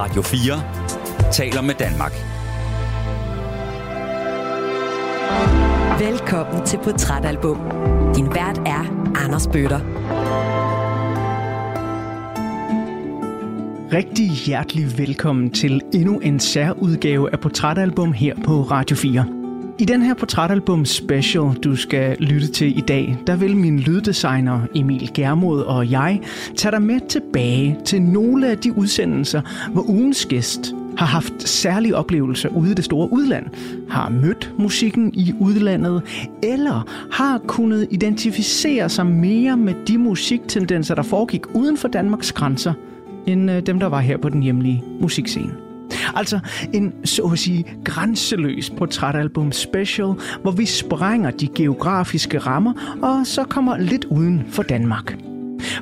Radio 4 taler med Danmark. Velkommen til Portrætalbum. Din vært er Anders Bøtter. Rigtig hjertelig velkommen til endnu en særudgave af Portrætalbum her på Radio 4. I den her portrætalbum special, du skal lytte til i dag, der vil min lyddesigner Emil Germod og jeg tage dig med tilbage til nogle af de udsendelser, hvor ugens gæst har haft særlige oplevelser ude i det store udland, har mødt musikken i udlandet, eller har kunnet identificere sig mere med de musiktendenser, der foregik uden for Danmarks grænser, end øh, dem, der var her på den hjemlige musikscene. Altså en, så at sige, grænseløs portrætalbum special, hvor vi sprænger de geografiske rammer, og så kommer lidt uden for Danmark.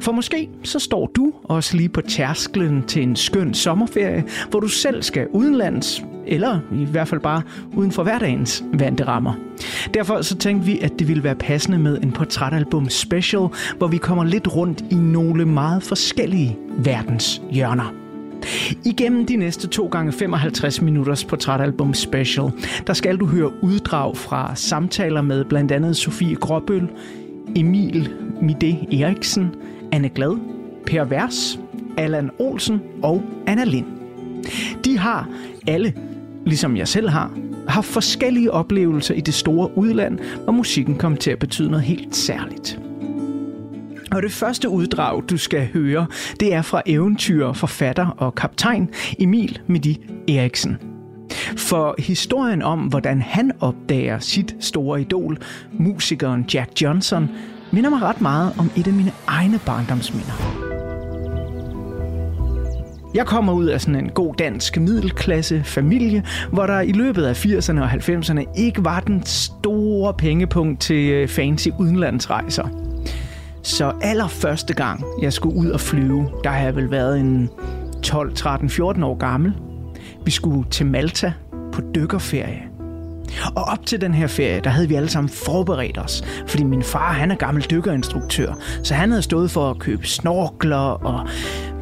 For måske så står du også lige på tærsklen til en skøn sommerferie, hvor du selv skal udenlands, eller i hvert fald bare uden for hverdagens vante rammer. Derfor så tænkte vi, at det ville være passende med en portrætalbum special, hvor vi kommer lidt rundt i nogle meget forskellige verdens hjørner. Igennem de næste 2 gange 55 minutters portrætalbum special, der skal du høre uddrag fra samtaler med blandt andet Sofie Gråbøl, Emil Mide Eriksen, Anne Glad, Per Vers, Allan Olsen og Anna Lind. De har alle, ligesom jeg selv har, har forskellige oplevelser i det store udland, hvor musikken kom til at betyde noget helt særligt. Og det første uddrag, du skal høre, det er fra eventyr, forfatter og kaptajn Emil Midi Eriksen. For historien om, hvordan han opdager sit store idol, musikeren Jack Johnson, minder mig ret meget om et af mine egne barndomsminder. Jeg kommer ud af sådan en god dansk middelklasse familie, hvor der i løbet af 80'erne og 90'erne ikke var den store pengepunkt til øh, fancy udenlandsrejser. Så allerførste gang, jeg skulle ud og flyve, der har jeg vel været en 12, 13, 14 år gammel. Vi skulle til Malta på dykkerferie. Og op til den her ferie, der havde vi alle sammen forberedt os, fordi min far, han er gammel dykkerinstruktør, så han havde stået for at købe snorkler og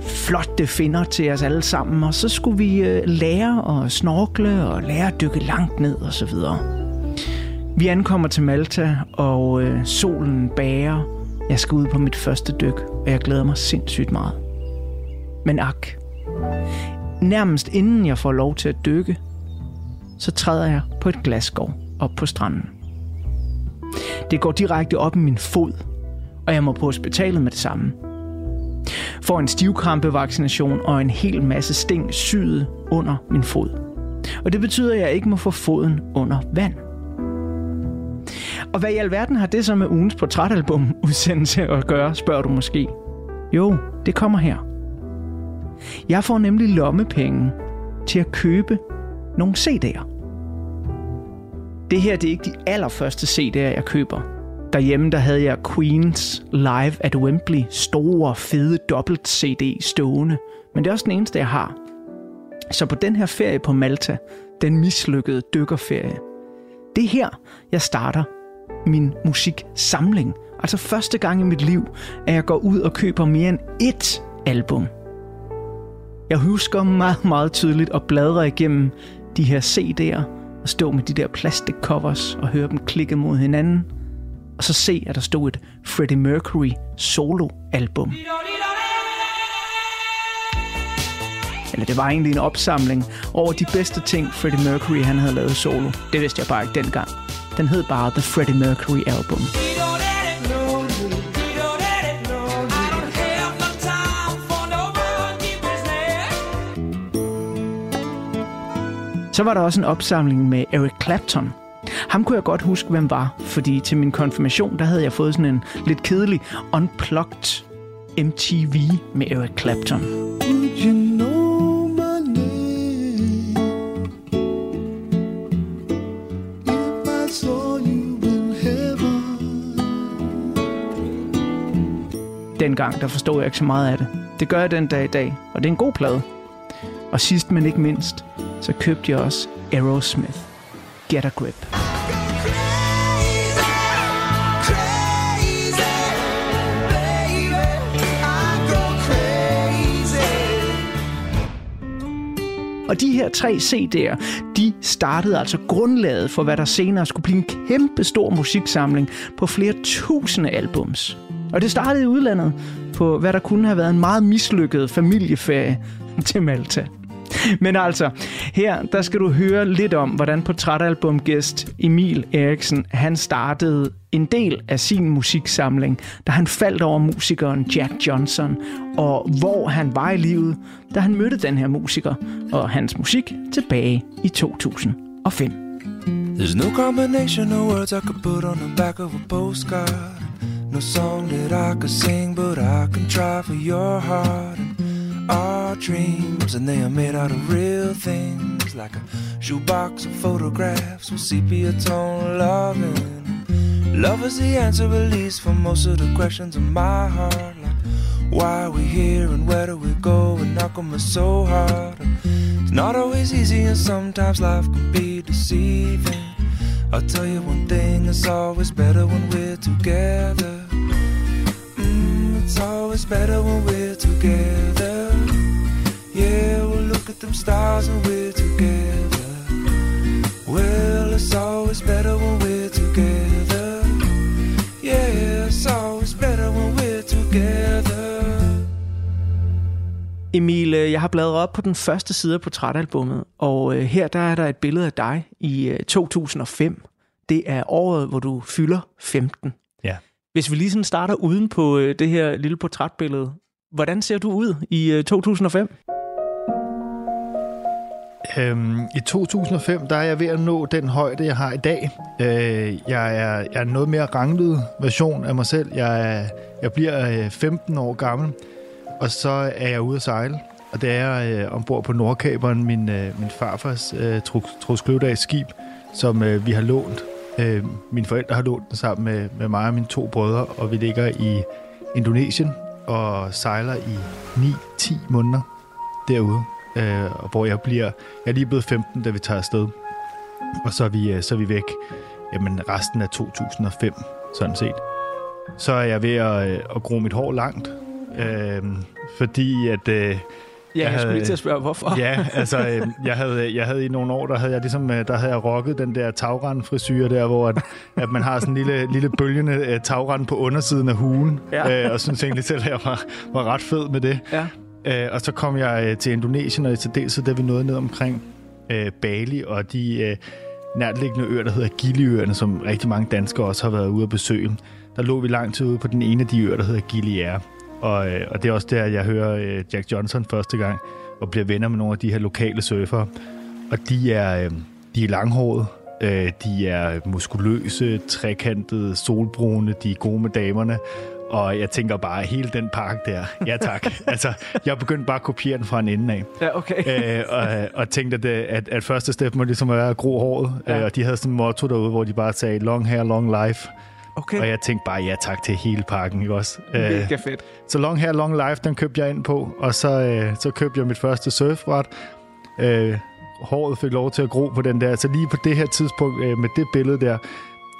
flotte finder til os alle sammen, og så skulle vi øh, lære at snorkle og lære at dykke langt ned og så videre. Vi ankommer til Malta, og øh, solen bager. Jeg skal ud på mit første dyk, og jeg glæder mig sindssygt meget. Men ak, nærmest inden jeg får lov til at dykke, så træder jeg på et glasskov op på stranden. Det går direkte op i min fod, og jeg må på hospitalet med det samme. Får en stivkrampevaccination og en hel masse sting syet under min fod. Og det betyder, at jeg ikke må få foden under vand. Og hvad i alverden har det så med ugens portrætalbum udsendelse at gøre, spørger du måske. Jo, det kommer her. Jeg får nemlig lommepenge til at købe nogle CD'er. Det her det er ikke de allerførste CD'er, jeg køber. Derhjemme der havde jeg Queens Live at Wembley, store, fede dobbelt CD stående. Men det er også den eneste, jeg har. Så på den her ferie på Malta, den mislykkede dykkerferie, det er her, jeg starter min musiksamling. Altså første gang i mit liv, at jeg går ud og køber mere end ét album. Jeg husker meget, meget tydeligt at bladre igennem de her CD'er og stå med de der plastikcovers og høre dem klikke mod hinanden. Og så se, at der stod et Freddie Mercury solo-album. Eller det var egentlig en opsamling over de bedste ting, Freddie Mercury han havde lavet solo. Det vidste jeg bare ikke dengang. Den hed bare The Freddie Mercury Album. Så var der også en opsamling med Eric Clapton. Ham kunne jeg godt huske, hvem var, fordi til min konfirmation, der havde jeg fået sådan en lidt kedelig Unplugged MTV med Eric Clapton. Dengang, der forstod jeg ikke så meget af det. Det gør jeg den dag i dag, og det er en god plade. Og sidst men ikke mindst, så købte jeg også Aerosmith. Get a Grip. Og de her tre CD'er, de startede altså grundlaget for, hvad der senere skulle blive en kæmpe stor musiksamling på flere tusinde albums. Og det startede i udlandet på, hvad der kunne have været en meget mislykket familieferie til Malta. Men altså, her der skal du høre lidt om, hvordan portrætalbumgæst Emil Eriksen, han startede en del af sin musiksamling, da han faldt over musikeren Jack Johnson, og hvor han var i livet, da han mødte den her musiker og hans musik tilbage i 2005. There's no combination of words I could put on the back of a postcard No song that I could sing, but I can try for your heart and our dreams, and they are made out of real things, like a shoebox of photographs with sepia tone loving. Love is the answer, at least, for most of the questions in my heart. Like, why are we here and where do we go? And come it's so hard? It's not always easy, and sometimes life can be deceiving. I'll tell you one thing, it's always better when we're together. It's always better when we're together. Yeah, we'll look at them stars when we're together. Well, it's always better when we're together. Yeah, it's always better when we're together. Emil, øh, jeg har bladret op på den første side af portrætalbummet, og øh, her der er der et billede af dig i øh, 2005. Det er året, hvor du fylder 15. Hvis vi lige sådan starter uden på øh, det her lille portrætbillede, hvordan ser du ud i øh, 2005? Øhm, I 2005, der er jeg ved at nå den højde, jeg har i dag. Øh, jeg, er, jeg er en noget mere ranglet version af mig selv. Jeg, er, jeg bliver øh, 15 år gammel, og så er jeg ude at sejle. Og det er øh, ombord på Nordkaberen, min, øh, min farfars øh, Trods skib, som øh, vi har lånt. Øh, mine forældre har lånt den sammen med, med mig og mine to brødre, og vi ligger i Indonesien og sejler i 9-10 måneder derude øh, hvor jeg bliver... Jeg er lige blevet 15, da vi tager afsted. Og så er vi, øh, så er vi væk jamen, resten af 2005, sådan set. Så er jeg ved at, øh, at gro mit hår langt, øh, fordi at... Øh, Ja, jeg, jeg skulle lige til at spørge, hvorfor. Ja, altså, øh, jeg havde, jeg havde i nogle år, der havde jeg ligesom, øh, der havde jeg rocket den der tagrand frisyr der, hvor at, at man har sådan en lille, lille bølgende tagrand på undersiden af hugen, ja. øh, og synes egentlig selv, at jeg var, var ret fed med det. Ja. Øh, og så kom jeg øh, til Indonesien, og i særdeleshed, da vi nåede ned omkring øh, Bali og de øh, nærtliggende øer, der hedder Giliøerne, som rigtig mange danskere også har været ude at besøge. Der lå vi lang tid ude på den ene af de øer, der hedder Giliær. Og, øh, og det er også der, jeg hører øh, Jack Johnson første gang, og bliver venner med nogle af de her lokale surfere. Og de er, øh, de er langhårede, øh, de er muskuløse, trekantede, solbrune, de er gode med damerne, og jeg tænker bare, hele den park der, ja tak. altså, jeg begyndte bare at kopiere den fra en ende af. Ja, okay. øh, og, og tænkte, at, at, at første step må ligesom være at gro håret. Ja. Øh, og de havde sådan en motto derude, hvor de bare sagde, long hair, long life. Okay. Og jeg tænkte bare, ja tak til hele parken, ikke også? Mega øh, fedt. Så Long Hair, Long Life, den købte jeg ind på, og så, øh, så købte jeg mit første surfbræt. Øh, håret fik lov til at gro på den der. Så lige på det her tidspunkt, øh, med det billede der,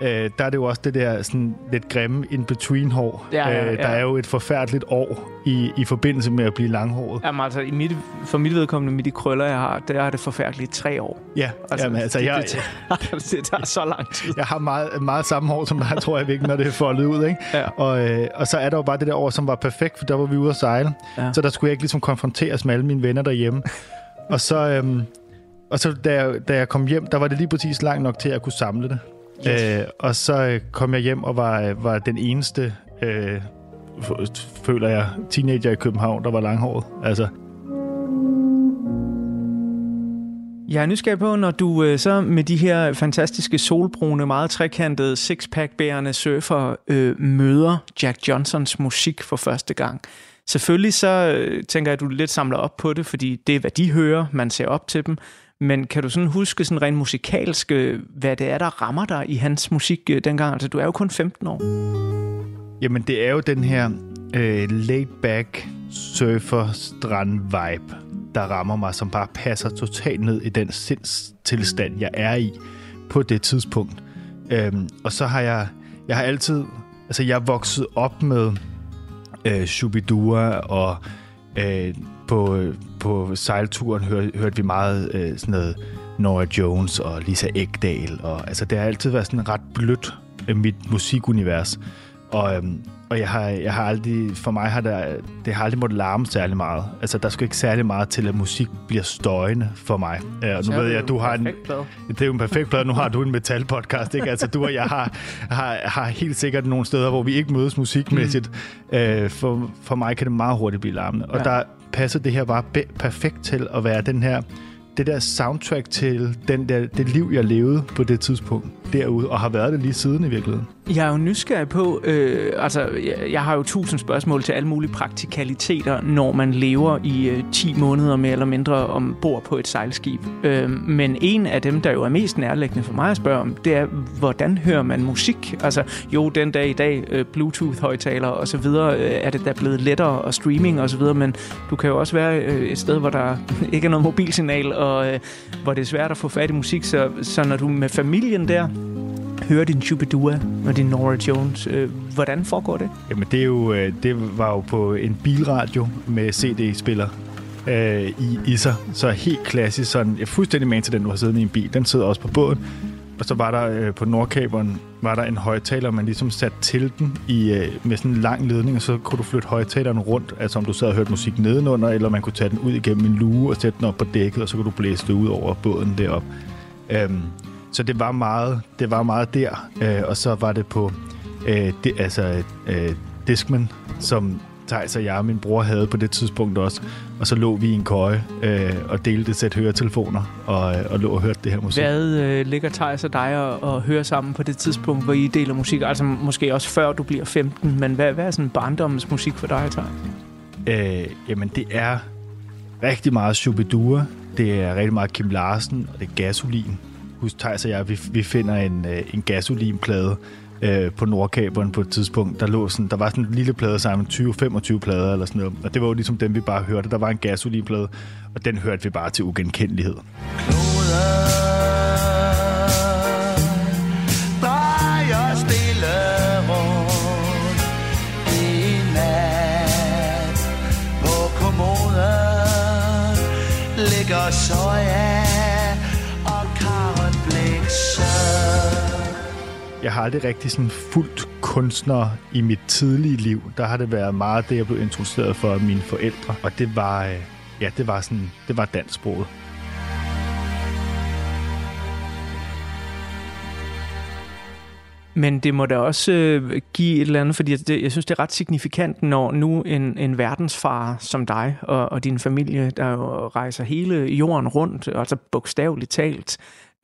øh, der er det jo også det der sådan lidt grimme in-between-hår. Ja, ja, ja. Øh, der er jo et forfærdeligt år i, i forbindelse med at blive langhåret. Jamen altså, i mit, for mit vedkommende, med de krøller, jeg har, der er det forfærdeligt tre år. Ja, altså, jamen, altså det, jeg, det, det, det tager så lang tid. Jeg har meget, meget samme hår som dig, tror jeg virkelig, når det er foldet ud. Ikke? Ja. Og, øh, og så er der jo bare det der år, som var perfekt, for der var vi ude at sejle. Ja. Så der skulle jeg ikke ligesom konfronteres med alle mine venner derhjemme. og så... Øhm, og så da jeg, da jeg kom hjem, der var det lige præcis langt nok til, at jeg kunne samle det. Yes. Øh, og så øh, kom jeg hjem og var, var den eneste, øh, føler jeg, teenager i København, der var langhåret. Altså. Jeg er nysgerrig på, når du øh, så med de her fantastiske solbrune, meget trekantede, sixpack-bærende surfer øh, møder Jack Johnsons musik for første gang. Selvfølgelig så øh, tænker jeg, at du lidt samler op på det, fordi det er, hvad de hører, man ser op til dem. Men kan du sådan huske sådan rent musikalsk, øh, hvad det er, der rammer dig i hans musik øh, dengang? Altså, du er jo kun 15 år. Jamen, det er jo den her øh, laid-back surfer-strand-vibe, der rammer mig, som bare passer totalt ned i den sindstilstand, jeg er i på det tidspunkt. Øhm, og så har jeg, jeg har altid, altså jeg er vokset op med øh, Shubidua og øh, på, øh, på sejlturen hør, hørte vi meget øh, sådan noget Nora Jones og Lisa Ekdal. Og, altså, det har altid været sådan ret blødt, øh, mit musikunivers. Og, øhm, og jeg har, jeg har aldrig, for mig har det, det har aldrig måttet larme særlig meget. Altså, der skal ikke særlig meget til, at musik bliver støjende for mig. Uh, nu ved jeg, at du har en... Det er jo en perfekt plade. Nu har du en metal-podcast, ikke? Altså, du og jeg har, har, har helt sikkert nogle steder, hvor vi ikke mødes musikmæssigt. Mm. Uh, for, for mig kan det meget hurtigt blive larmende. Og ja. der passer det her bare perfekt til at være den her det der soundtrack til den der, det liv, jeg levede på det tidspunkt derude, og har været det lige siden i virkeligheden. Jeg er jo nysgerrig på, øh, altså jeg, jeg har jo tusind spørgsmål til alle mulige praktikaliteter, når man lever i øh, 10 måneder mere eller mindre ombord på et sejlskib. Øh, men en af dem, der jo er mest nærliggende for mig at spørge om, det er, hvordan hører man musik? Altså jo, den dag i dag, øh, Bluetooth-højtaler og så videre, øh, er det da blevet lettere og streaming og så videre, men du kan jo også være øh, et sted, hvor der ikke er noget mobilsignal, og øh, hvor det er svært at få fat i musik, så, så når du med familien der, hører din Chubidua og din Nora Jones. Øh, hvordan foregår det? Jamen, det, er jo, øh, det var jo på en bilradio med CD-spiller øh, i, i sig. Så helt klassisk. Sådan, jeg er fuldstændig med til den, du har siddet i en bil. Den sidder også på båden. Og så var der øh, på Nordkaberen var der en højtaler, man ligesom satte til den i, øh, med sådan en lang ledning, og så kunne du flytte højtaleren rundt, altså om du sad og hørte musik nedenunder, eller man kunne tage den ud igennem en luge og sætte den op på dækket, og så kunne du blæse det ud over båden derop. Øhm, så det var meget, det var meget der. Øh, og så var det på øh, det, altså, øh, Discman, som Thijs og jeg og min bror havde på det tidspunkt også. Og så lå vi i en køje øh, og delte et sæt høretelefoner og, øh, og lå og hørte det her musik. Hvad øh, ligger Thijs og dig og, og høre sammen på det tidspunkt, hvor I deler musik? Altså måske også før du bliver 15, men hvad, hvad er sådan barndommens musik for dig, Thijs? Øh, jamen det er rigtig meget Shubidua, det er rigtig meget Kim Larsen, og det er Gasolin husk, Thijs og jeg, vi, vi finder en, øh, en gasolinplade øh, på Nordkaberen på et tidspunkt. Der, lå sådan, der var sådan en lille plade sammen, 20-25 plader eller sådan noget. Og det var jo ligesom dem, vi bare hørte. Der var en gasolinplade, og den hørte vi bare til ugenkendelighed. Kloder jeg har aldrig rigtig sådan fuldt kunstner i mit tidlige liv. Der har det været meget det, jeg blev introduceret for af mine forældre. Og det var, øh, ja, det var sådan, det var dansksproget. Men det må da også øh, give et eller andet, fordi det, jeg synes, det er ret signifikant, når nu en, en verdensfar som dig og, og din familie, der jo rejser hele jorden rundt, altså bogstaveligt talt,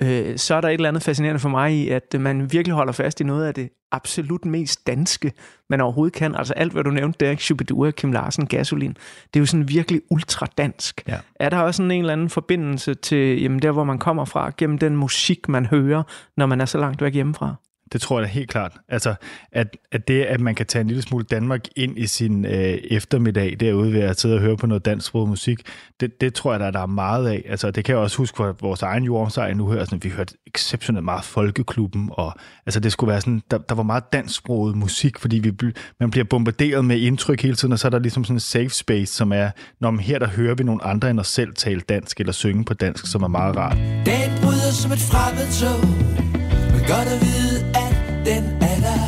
øh, så er der et eller andet fascinerende for mig i, at man virkelig holder fast i noget af det absolut mest danske, man overhovedet kan. Altså alt, hvad du nævnte der, Shubidua, Kim Larsen, Gasolin, det er jo sådan virkelig ultradansk. Ja. Er der også sådan en eller anden forbindelse til jamen, der, hvor man kommer fra, gennem den musik, man hører, når man er så langt væk hjemmefra? Det tror jeg da helt klart. Altså, at, at det, at man kan tage en lille smule Danmark ind i sin øh, eftermiddag derude ved at sidde og høre på noget dansk musik, det, det tror jeg, der, der er meget af. Altså, det kan jeg også huske fra vores egen jordomsejr nu her. sådan, vi hørte exceptionelt meget Folkeklubben, og altså, det skulle være sådan, der, der var meget dansksproget musik, fordi vi, man bliver bombarderet med indtryk hele tiden, og så er der ligesom sådan en safe space, som er, når man her der hører vi nogle andre end os selv tale dansk eller synge på dansk, som er meget rart. Dagen bryder som et fremmed tog, men godt at vide, den er der.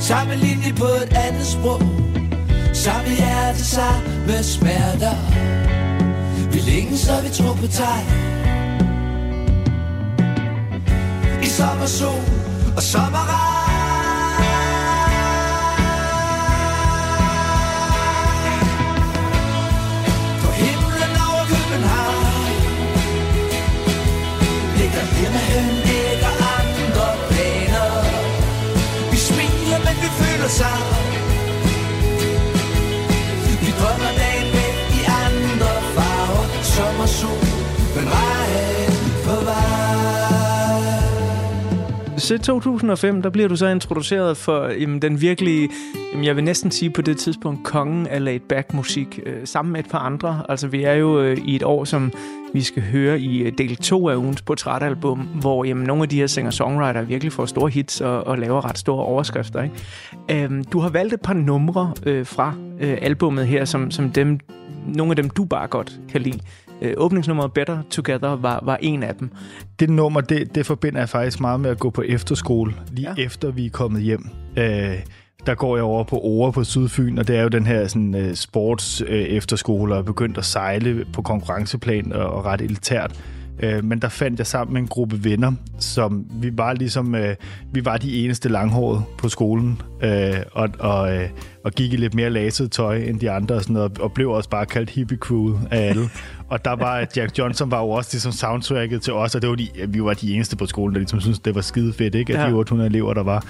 Samme linje på et andet sprog. Samme hjerte, samme smerter. Vi længes så vi tror på tegn I sommersol og sommerregn. pensar Så 2005, der bliver du så introduceret for jamen, den virkelige, jamen, jeg vil næsten sige på det tidspunkt, kongen af laid back musik, øh, sammen med et par andre. Altså vi er jo øh, i et år, som vi skal høre i øh, del 2 af ugens portrætalbum, hvor jamen, nogle af de her singer-songwriter virkelig får store hits og, og laver ret store overskrifter. Ikke? Øhm, du har valgt et par numre øh, fra øh, albummet her, som, som dem, nogle af dem, du bare godt kan lide. Øh, åbningsnummeret Better Together var, var en af dem. Det nummer, det, det forbinder jeg faktisk meget med at gå på efterskole, lige Ja. efter vi er kommet hjem. Øh, der går jeg over på Ore på Sydfyn, og det er jo den her sådan, uh, sports uh, efterskole, og er begyndt at sejle på konkurrenceplan og, og ret elitært. Uh, men der fandt jeg sammen med en gruppe venner, som vi var ligesom, uh, vi var de eneste langhårede på skolen, uh, og, og, uh, og gik i lidt mere laset tøj end de andre, og, sådan noget, og blev også bare kaldt hippie crew af alle. og der var Jack Johnson var jo også ligesom soundtracket til os, og det var de, vi var de eneste på skolen, der ligesom syntes, det var skide fedt, ikke? At Ja. de 800 elever, der var.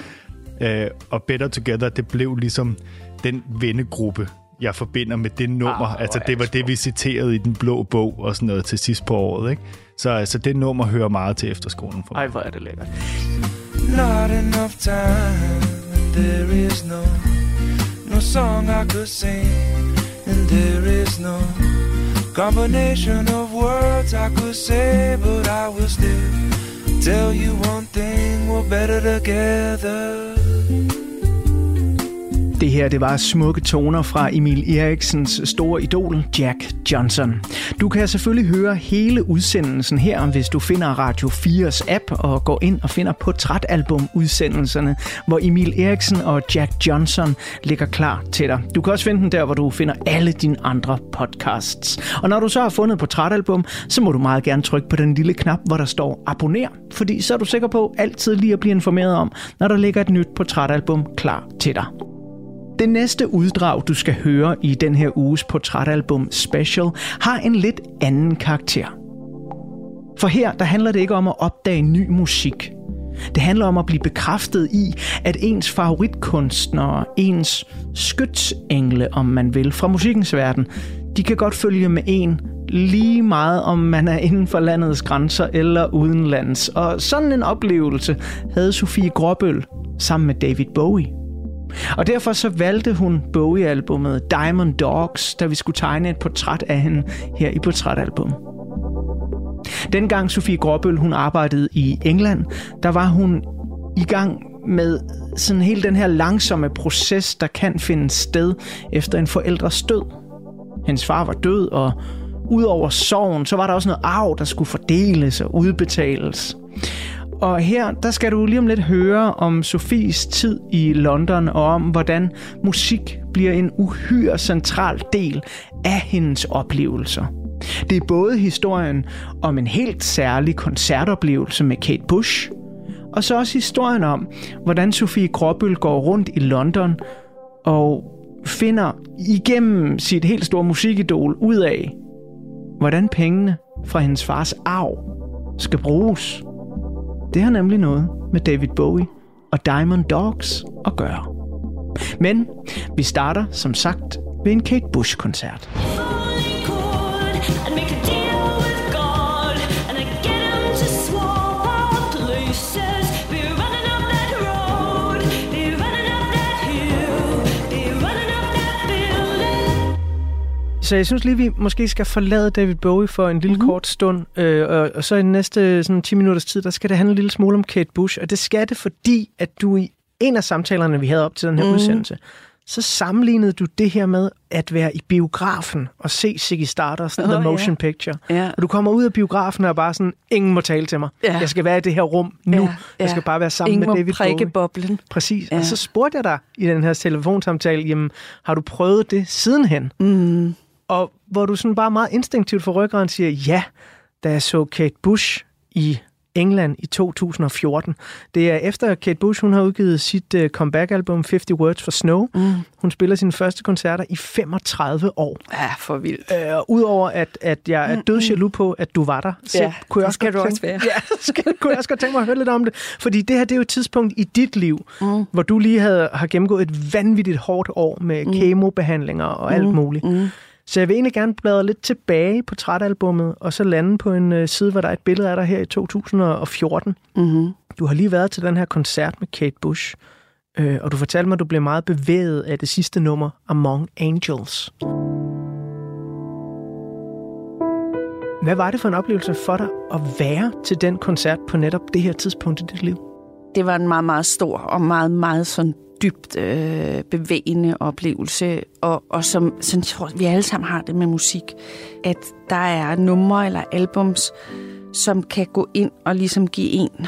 Øh, og Better Together, det blev ligesom den vennegruppe, jeg forbinder med det nummer. Ah, altså, det var det vi citerede i den blå bog og sådan noget til sidst på året, ikke? Så altså, det nummer hører meget til efterskolen for mig. Ej, hvor er det lækkert. Not enough time, there is no no song I could sing, and there is no combination of words I could say, but I will still tell you one thing: we're better together. Det her, det var smukke toner fra Emil Eriksens store idol, Jack Johnson. Du kan selvfølgelig høre hele udsendelsen her, hvis du finder Radio 4's app og går ind og finder portrætalbum-udsendelserne, hvor Emil Eriksen og Jack Johnson ligger klar til dig. Du kan også finde den der, hvor du finder alle dine andre podcasts. Og når du så har fundet portrætalbum, så må du meget gerne trykke på den lille knap, hvor der står abonner, fordi så er du sikker på altid lige at blive informeret om, når der ligger et nyt portrætalbum klar til dig. Det næste uddrag, du skal høre i den her uges portrætalbum special, har en lidt anden karakter. For her, der handler det ikke om at opdage ny musik. Det handler om at blive bekræftet i, at ens favoritkunstnere, ens skytsengle, om man vil, fra musikkens verden, de kan godt følge med en lige meget, om man er inden for landets grænser eller udenlands. Og sådan en oplevelse havde Sofie Gråbøl sammen med David Bowie. Og derfor så valgte hun Bowie-albummet Diamond Dogs, da vi skulle tegne et portræt af hende her i Portrætalbum. Dengang Sofie Gråbøl hun arbejdede i England, der var hun i gang med sådan hele den her langsomme proces, der kan finde sted efter en forældres død. Hendes far var død, og udover sorgen, så var der også noget arv, der skulle fordeles og udbetales. Og her, der skal du lige om lidt høre om Sofies tid i London, og om hvordan musik bliver en uhyre central del af hendes oplevelser. Det er både historien om en helt særlig koncertoplevelse med Kate Bush, og så også historien om, hvordan Sofie Gråbøl går rundt i London og finder igennem sit helt store musikidol ud af, hvordan pengene fra hendes fars arv skal bruges. Det har nemlig noget med David Bowie og Diamond Dogs at gøre. Men vi starter som sagt ved en Kate Bush-koncert. Så jeg synes lige, vi måske skal forlade David Bowie for en lille mm-hmm. kort stund, øh, og, og så i næste sådan, 10 minutters tid, der skal det handle en lille smule om Kate Bush, og det skal det, fordi at du i en af samtalerne, vi havde op til den her mm. udsendelse, så sammenlignede du det her med at være i biografen og se Ziggy Stardust, oh, The ja. Motion Picture. Ja. Og du kommer ud af biografen og er bare sådan, ingen må tale til mig. Ja. Jeg skal være i det her rum nu. Ja, Jeg ja. skal bare være sammen Ingen med David prikke Bowie. boblen. Præcis. Ja. Ja. Og så spurgte jeg dig i den her telefonsamtale, jamen, har du prøvet det sidenhen? Mm. Og hvor du sådan bare meget instinktivt for ryggraden siger, ja, da jeg så Kate Bush i England i 2014. Det er efter Kate Bush, hun har udgivet sit uh, comeback-album 50 Words for Snow. Mm. Hun spiller sine første koncerter i 35 år. Ja, for vildt. Øh, og Udover at, at jeg er død jaloux på, at du var der, så Ja, kunne jeg også skal du også være. Ja, skal, kunne jeg også godt tænke mig at høre lidt om det. Fordi det her, det er jo et tidspunkt i dit liv, mm. hvor du lige havde, har gennemgået et vanvittigt hårdt år med mm. kemobehandlinger og mm. alt muligt. Mm. Så jeg vil egentlig gerne bladre lidt tilbage på trætalbummet, og så lande på en uh, side, hvor der er et billede af dig her i 2014. Mm-hmm. Du har lige været til den her koncert med Kate Bush, øh, og du fortalte mig, at du blev meget bevæget af det sidste nummer, Among Angels. Hvad var det for en oplevelse for dig at være til den koncert på netop det her tidspunkt i dit liv? Det var en meget, meget stor og meget, meget sådan dybt øh, bevægende oplevelse, og, og som sådan, tror vi alle sammen har det med musik, at der er numre eller albums, som kan gå ind og ligesom give en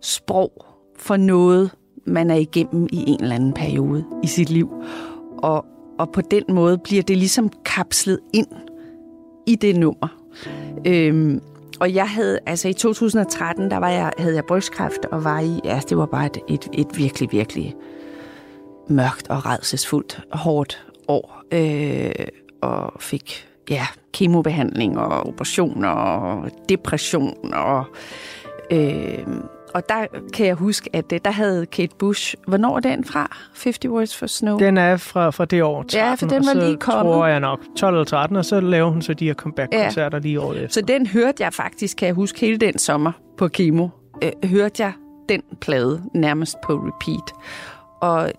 sprog for noget, man er igennem i en eller anden periode i sit liv. Og, og på den måde bliver det ligesom kapslet ind i det nummer. Øhm, og jeg havde, altså i 2013, der var jeg, havde jeg brystkræft og var i, ja, det var bare et, et, et virkelig, virkelig mørkt og redselsfuldt, hårdt år. Øh, og fik, ja, kemobehandling og operationer og depression og... Øh, og der kan jeg huske, at øh, der havde Kate Bush... Hvornår er den fra? 50 Words for Snow? Den er fra, fra det år 13, Ja, for den var lige kommet. tror jeg nok 12 eller 13, og så laver hun så de her comeback-koncerter lige året efter. Så den hørte jeg faktisk, kan jeg huske, hele den sommer på kemo. Øh, hørte jeg den plade nærmest på repeat. Og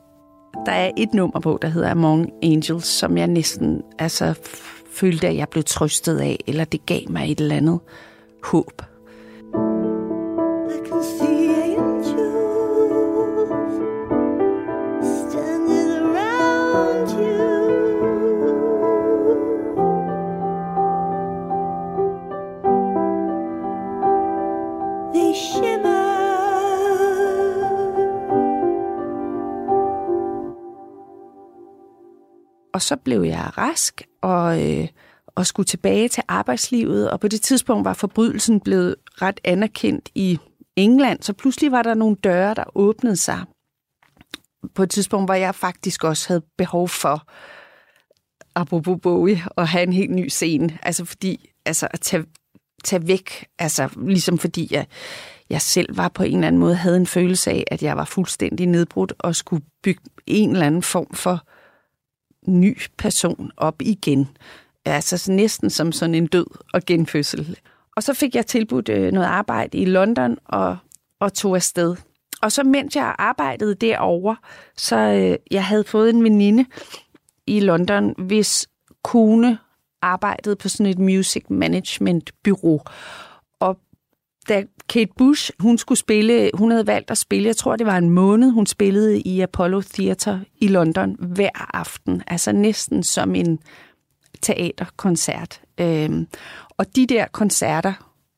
der er et nummer på, der hedder Among Angels, som jeg næsten altså, følte, at jeg blev trøstet af, eller det gav mig et eller andet håb. Og så blev jeg rask og, øh, og skulle tilbage til arbejdslivet, og på det tidspunkt var forbrydelsen blevet ret anerkendt i England, så pludselig var der nogle døre, der åbnede sig. På et tidspunkt, hvor jeg faktisk også havde behov for, apropos Bowie, at have en helt ny scene. Altså fordi, altså at tage, tage væk, altså ligesom fordi jeg, jeg selv var på en eller anden måde, havde en følelse af, at jeg var fuldstændig nedbrudt og skulle bygge en eller anden form for ny person op igen. Altså næsten som sådan en død og genfødsel. Og så fik jeg tilbudt øh, noget arbejde i London og, og tog afsted. Og så mens jeg arbejdede derovre, så øh, jeg havde fået en veninde i London, hvis kone arbejdede på sådan et music management bureau. Da Kate Bush, hun skulle spille, hun havde valgt at spille, jeg tror det var en måned, hun spillede i Apollo Theater i London hver aften. Altså næsten som en teaterkoncert. Øhm, og de der koncerter,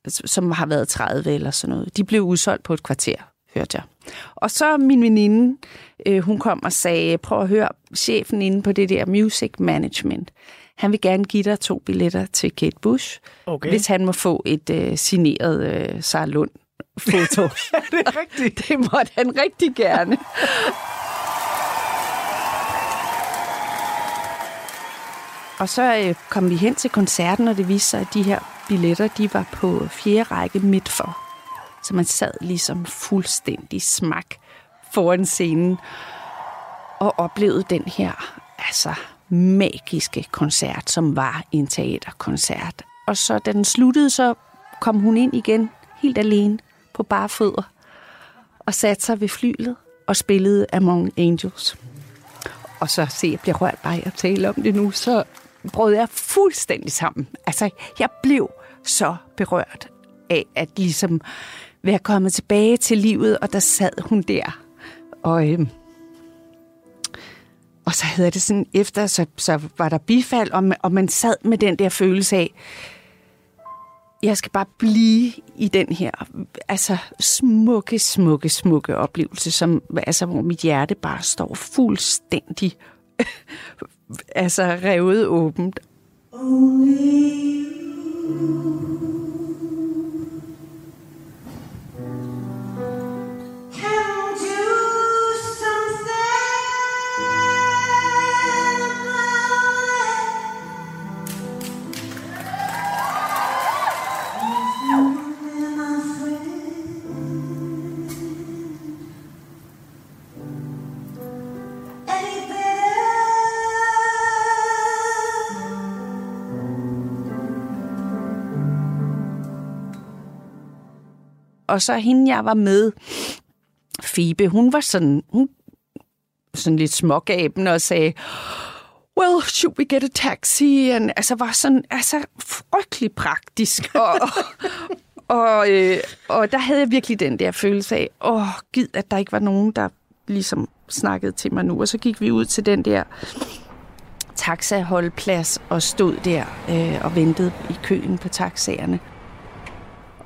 som har været 30 eller sådan noget, de blev udsolgt på et kvarter, hørte jeg. Og så min veninde, øh, hun kom og sagde, prøv at høre, chefen inde på det der music management, han vil gerne give dig to billetter til Kate Bush, Okay. hvis han må få et øh, signeret øh, Sarah Lund foto. er det rigtigt? det måtte han rigtig gerne. Og så øh, kom vi hen til koncerten, og det viste sig, at de her billetter, de var på fjerde række midt for. Så man sad ligesom fuldstændig smak foran scenen og oplevede den her altså magiske koncert, som var en teaterkoncert. Og så da den sluttede, så kom hun ind igen helt alene på bare fødder og satte sig ved flylet og spillede Among Angels. Og så se, jeg bliver rørt bare at tale om det nu, så brød jeg fuldstændig sammen. Altså, jeg blev så berørt af at ligesom være kommet tilbage til livet, og der sad hun der. Og, øh, og så havde det sådan, efter så, så var der bifald, og man, og man sad med den der følelse af, jeg skal bare blive i den her altså smukke, smukke, smukke oplevelse, som, altså, hvor mit hjerte bare står fuldstændig altså revet åbent. Can Og så hende, jeg var med, Phoebe, hun var sådan, hun sådan lidt smågaben og sagde, well, should we get a taxi? And, altså var sådan, altså frygtelig praktisk. Og, og, øh, og der havde jeg virkelig den der følelse af, åh, oh, gid, at der ikke var nogen, der ligesom snakkede til mig nu. Og så gik vi ud til den der taxaholdplads og stod der øh, og ventede i køen på taxaerne.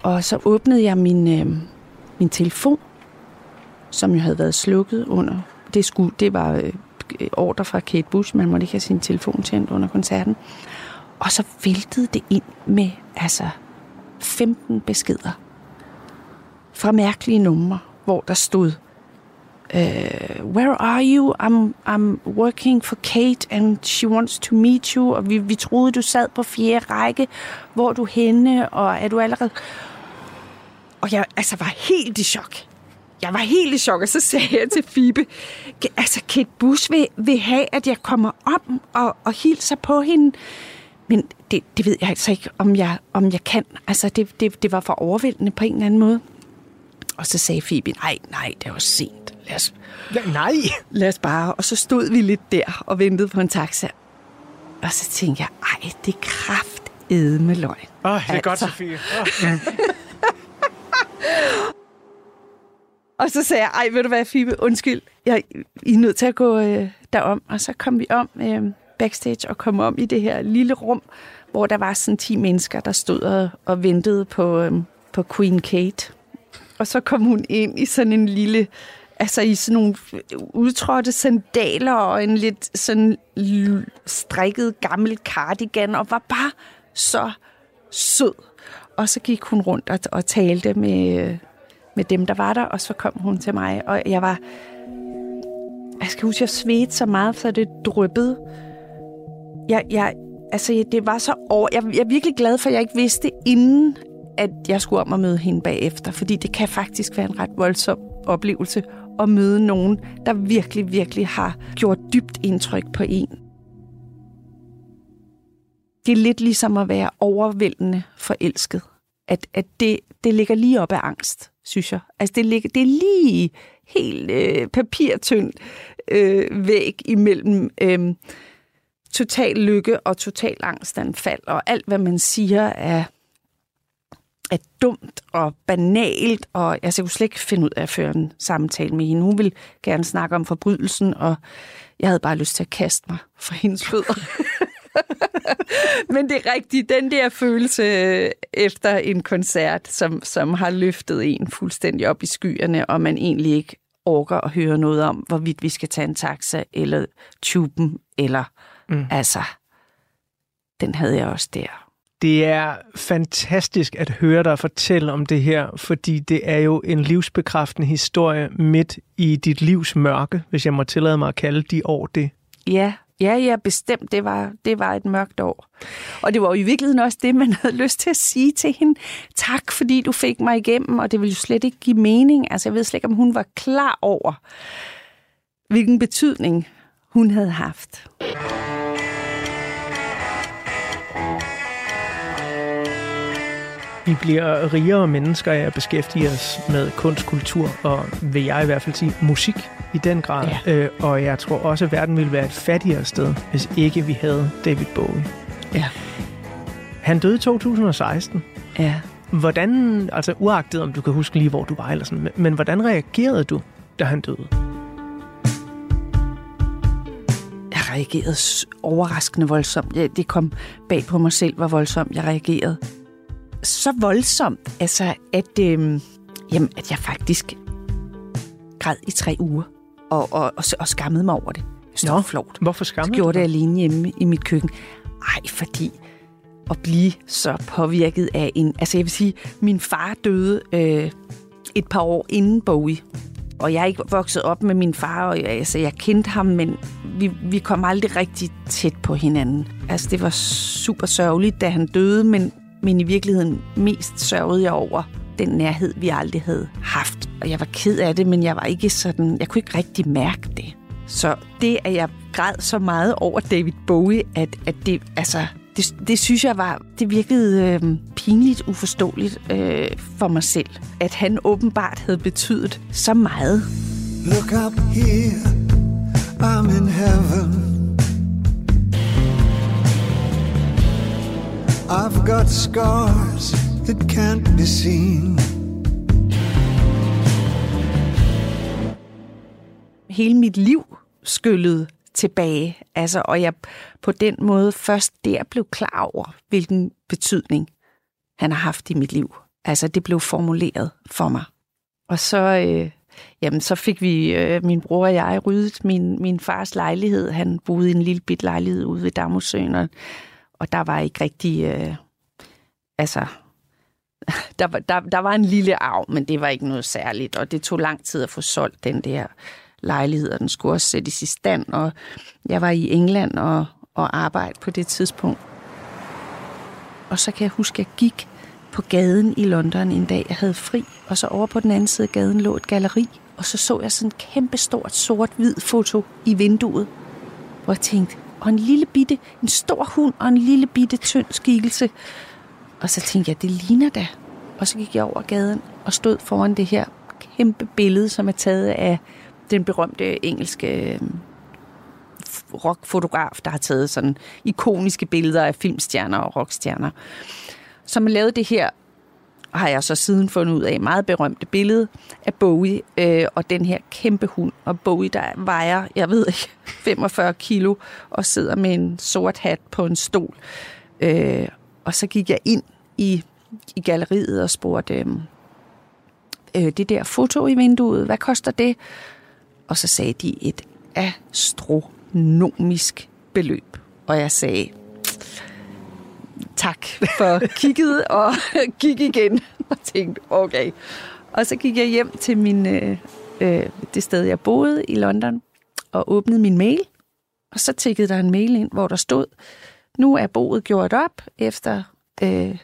Og så åbnede jeg min, øh, min telefon, som jo havde været slukket under. Det, skulle, det var øh, ordre fra Kate Bush, man måtte ikke have sin telefon tændt under koncerten. Og så væltede det ind med altså 15 beskeder fra mærkelige numre, hvor der stod, uh, where are you? I'm, I'm working for Kate, and she wants to meet you. Og vi, vi troede, du sad på fjerde række. Hvor er du henne? Og er du allerede... Og jeg altså, var helt i chok. Jeg var helt i chok, og så sagde jeg til Fibe, altså Kate Bush vil, vil have, at jeg kommer op og, og hilser på hende. Men det, det ved jeg altså ikke, om jeg, om jeg kan. Altså, det, det, det var for overvældende på en eller anden måde. Og så sagde Fibe, nej, nej, det var sent. Lad os, Ja, nej. lad os bare. Og så stod vi lidt der og ventede på en taxa. Og så tænkte jeg, ej, det er kraft med løgn. Åh, oh, det er godt, Altså. Sofie. Oh. Og så sagde jeg, ej, ved du hvad, Fibe, undskyld, jeg, I er nødt til at gå øh, derom. Og så kom vi om øh, backstage og kom om i det her lille rum, hvor der var sådan 10 mennesker, der stod og, og ventede på, øh, på Queen Kate. Og så kom hun ind i sådan en lille, altså i sådan nogle udtrådte sandaler og en lidt sådan l- strikket gammel cardigan, og var bare så sød. Og så gik hun rundt og, og talte med, med dem, der var der, og så kom hun til mig, og jeg var... Jeg skal huske, jeg svedte så meget, så det dryppede. Jeg, jeg, altså, det var så over... Jeg, jeg er virkelig glad for, at jeg ikke vidste inden, at jeg skulle om at møde hende bagefter, fordi det kan faktisk være en ret voldsom oplevelse at møde nogen, der virkelig, virkelig har gjort dybt indtryk på en. Det er lidt ligesom at være overvældende forelsket. At, at det, det ligger lige op af angst, synes jeg. Altså det, ligger, det er lige helt øh, papirtynd øh, væg imellem øh, total lykke og total angstanfald, og alt, hvad man siger, er, er dumt og banalt, og jeg kunne slet ikke finde ud af at føre en samtale med hende. Hun ville gerne snakke om forbrydelsen, og jeg havde bare lyst til at kaste mig fra hendes fødder. Men det er rigtigt, den der følelse øh, efter en koncert, som, som har løftet en fuldstændig op i skyerne, og man egentlig ikke orker at høre noget om, hvorvidt vi skal tage en taxa, eller tuben, eller mm. altså, den havde jeg også der. Det er fantastisk at høre dig fortælle om det her, fordi det er jo en livsbekræftende historie midt i dit livs mørke, hvis jeg må tillade mig at kalde de år det. Ja, ja, ja, bestemt. Det var, det var et mørkt år. Og det var jo i virkeligheden også det, man havde lyst til at sige til hende. Tak, fordi du fik mig igennem, og det ville jo slet ikke give mening. Altså, jeg ved slet ikke, om hun var klar over, hvilken betydning hun havde haft. Vi bliver rigere mennesker af at beskæftige os med kunst, kultur og, vil jeg i hvert fald sige, musik i den grad. Ja. Øh, og jeg tror også, at verden ville være et fattigere sted, hvis ikke vi havde David Bowie. Ja. Han døde i 2016. Ja. Hvordan, altså uagtet om du kan huske lige, hvor du var, eller sådan, men- men hvordan reagerede du, da han døde? Jeg reagerede overraskende voldsomt. Det kom bag på mig selv, hvor voldsomt jeg reagerede. Så voldsomt, altså, at, øhm, jamen, at jeg faktisk græd i tre uger. Og, og, og, og skammede mig over det. Det Nå, var flot. Hvorfor Så skammede gjorde du det alene hjemme i mit køkken. Ej, fordi at blive så påvirket af en... Altså jeg vil sige, min far døde øh, et par år inden Bowie. Og jeg er ikke vokset op med min far, og jeg, altså, jeg kendte ham, men vi, vi kom aldrig rigtig tæt på hinanden. Altså det var super sørgeligt, da han døde, men, men i virkeligheden mest sørgede jeg over den nærhed, vi aldrig havde haft. Og jeg var ked af det, men jeg var ikke sådan... Jeg kunne ikke rigtig mærke det. Så det, at jeg græd så meget over David Bowie, at, at det, altså, det, det synes jeg var, det virkede øh, pinligt uforståeligt øh, for mig selv. At han åbenbart havde betydet så meget. Look up here, I'm in heaven. I've got scars that can't be seen. hele mit liv skyllede tilbage. Altså, og jeg på den måde først der blev klar over, hvilken betydning han har haft i mit liv. Altså, det blev formuleret for mig. Og så, øh, jamen, så fik vi, øh, min bror og jeg, ryddet min, min fars lejlighed. Han boede i en lille bit lejlighed ude ved Damusøen, og, og der var ikke rigtig... Øh, altså, der, var- der, der var en lille arv, men det var ikke noget særligt, og det tog lang tid at få solgt den der lejlighed, og den skulle også sættes i stand, og jeg var i England og, og arbejde på det tidspunkt. Og så kan jeg huske, at jeg gik på gaden i London en dag, jeg havde fri, og så over på den anden side af gaden lå et galeri, og så så jeg sådan et kæmpe stort sort-hvid foto i vinduet, hvor jeg tænkte, og en lille bitte, en stor hund og en lille bitte tynd skikkelse. Og så tænkte jeg, det ligner da. Og så gik jeg over gaden og stod foran det her kæmpe billede, som er taget af den berømte engelske øh, rockfotograf, der har taget sådan ikoniske billeder af filmstjerner og rockstjerner. Som lavede det her, har jeg så siden fundet ud af, meget berømte billede af Bowie øh, og den her kæmpe hund. Og Bowie, der vejer, jeg ved ikke, 45 kilo og sidder med en sort hat på en stol. Øh, og så gik jeg ind i, i galleriet og spurgte, øh, øh, det der foto i vinduet, hvad koster det? Og så sagde de et astronomisk beløb. Og jeg sagde, tak for kigget, og gik igen og tænkte, okay. Og så gik jeg hjem til min, øh, øh, det sted, jeg boede i London, og åbnede min mail. Og så tikkede der en mail ind, hvor der stod, nu er boet gjort op efter øh,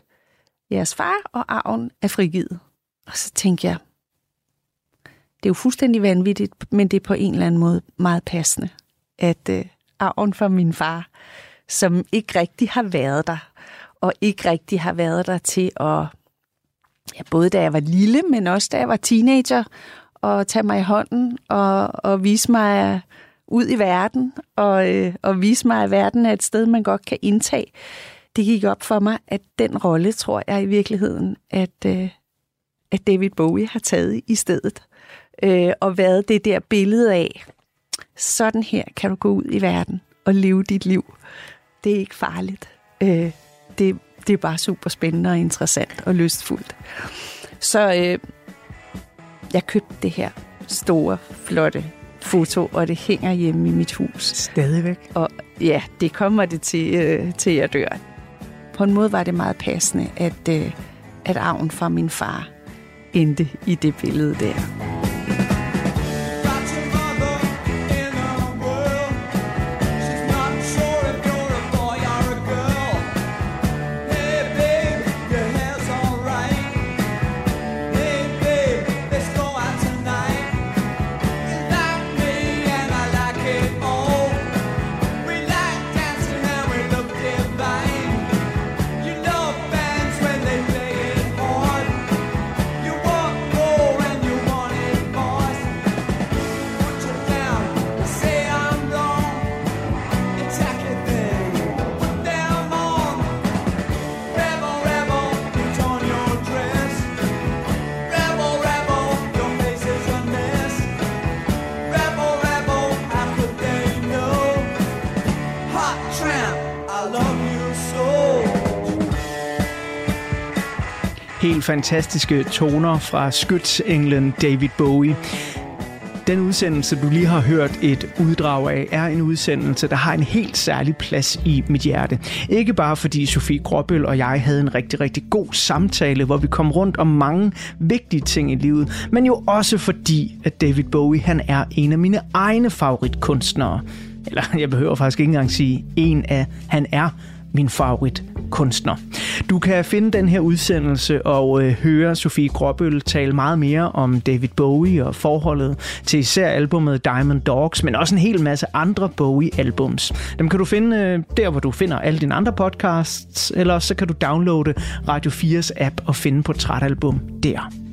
jeres far, og arven er frigivet. Og så tænkte jeg, det er jo fuldstændig vanvittigt, men det er på en eller anden måde meget passende, at øh, arven fra min far, som ikke rigtig har været der, og ikke rigtig har været der til at, ja, både da jeg var lille, men også da jeg var teenager, og tage mig i hånden og, og vise mig ud i verden, og, øh, og vise mig, at verden er et sted, man godt kan indtage. Det gik op for mig, at den rolle, tror jeg i virkeligheden, at, øh, at David Bowie har taget i stedet. Øh, og været det der billede af, sådan her kan du gå ud i verden og leve dit liv. Det er ikke farligt. Øh, det, det er bare super spændende og interessant og lystfuldt. Så øh, jeg købte det her store, flotte foto, og det hænger hjemme i mit hus. Stadigvæk. Og ja, det kommer det til, øh, til jeg dør. På en måde var det meget passende, at, øh, at arven fra min far endte i det billede der. Fantastiske toner fra skytsenglen David Bowie. Den udsendelse, du lige har hørt et uddrag af, er en udsendelse, der har en helt særlig plads i mit hjerte. Ikke bare fordi Sofie Gråbøl og jeg havde en rigtig, rigtig god samtale, hvor vi kom rundt om mange vigtige ting i livet, men jo også fordi, at David Bowie han er en af mine egne favoritkunstnere. Eller jeg behøver faktisk ikke engang sige en af, han er min kunstner. Du kan finde den her udsendelse og øh, høre Sofie Gråbøl tale meget mere om David Bowie og forholdet til især albumet Diamond Dogs, men også en hel masse andre Bowie-albums. Dem kan du finde øh, der, hvor du finder alle dine andre podcasts, eller så kan du downloade Radio 4's app og finde Portrætalbum der.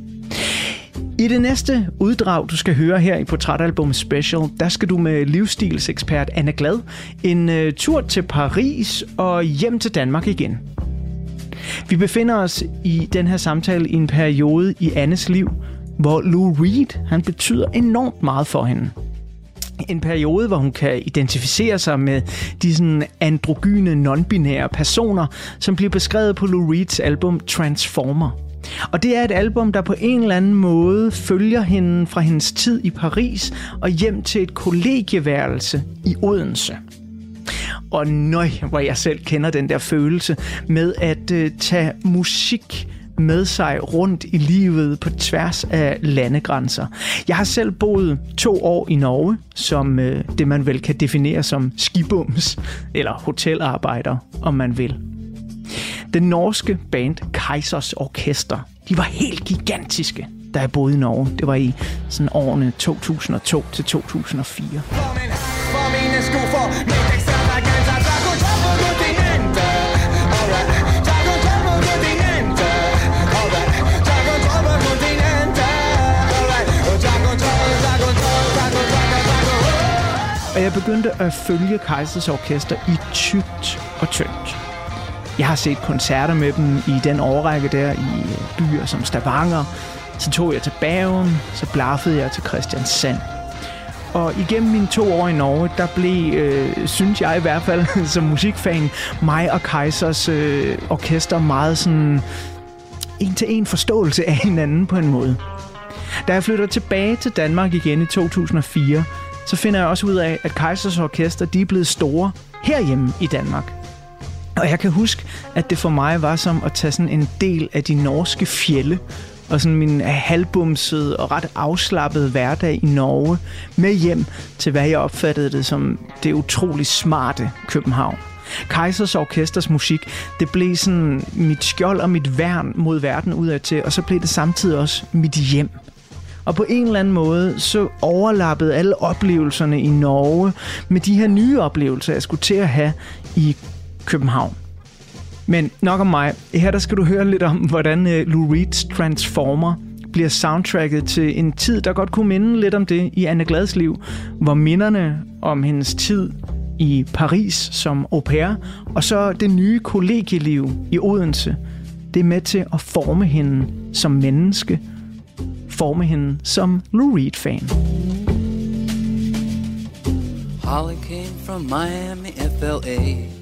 I det næste uddrag, du skal høre her i Portrætalbum Special, der skal du med livsstilsekspert Anne Glad en uh, tur til Paris og hjem til Danmark igen. Vi befinder os i den her samtale i en periode i Annes liv, hvor Lou Reed han betyder enormt meget for hende. en periode, hvor hun kan identificere sig med de sådan androgyne, non-binære personer, som bliver beskrevet på Lou Reeds album Transformer. Og det er et album, der på en eller anden måde følger hende fra hendes tid i Paris og hjem til et kollegieværelse i Odense. Og nøj, hvor jeg selv kender den der følelse med at øh, tage musik med sig rundt i livet på tværs af landegrænser. Jeg har selv boet to år i Norge, som øh, det man vel kan definere som skibums, eller hotelarbejder, om man vil. Den norske band Kaisers Orkester, de var helt gigantiske, da jeg boede i Norge. Det var i sådan årene 2002 til 2004. For min, for mine sko, for mit Og jeg begyndte at følge Kaisers Orkester i tykt og tyndt. Jeg har set koncerter med dem i den årrække der i byer som Stavanger. Så tog jeg til Bergen, så blaffede jeg til Christiansand. Og igennem mine to år i Norge, der blev, øh, synes jeg i hvert fald som musikfan, mig og Kaisers øh, orkester meget sådan en til en forståelse af hinanden på en måde. Da jeg flytter tilbage til Danmark igen i 2004, så finder jeg også ud af, at Kaisers Orkester de er blevet store herhjemme i Danmark. Og jeg kan huske, at det for mig var som at tage sådan en del af de norske fjelle, og sådan min øh, halvbumsede og ret afslappede hverdag i Norge med hjem til, hvad jeg opfattede det som det utrolig smarte København. Kaisers Orkesters musik, det blev sådan mit skjold og mit værn mod verden udad til, og så blev det samtidig også mit hjem. Og på en eller anden måde, så overlappede alle oplevelserne i Norge med de her nye oplevelser, jeg skulle til at have i København. Men nok om mig. Her der skal du høre lidt om, hvordan øh, Lou Reeds Transformer bliver soundtracket til en tid, der godt kunne minde lidt om det i Anne Glads liv, hvor minderne om hendes tid i Paris som au pair, og så det nye kollegieliv i Odense, det er med til at forme hende som menneske, forme hende som Lou Reed-fan. Holly came from Miami, FLA.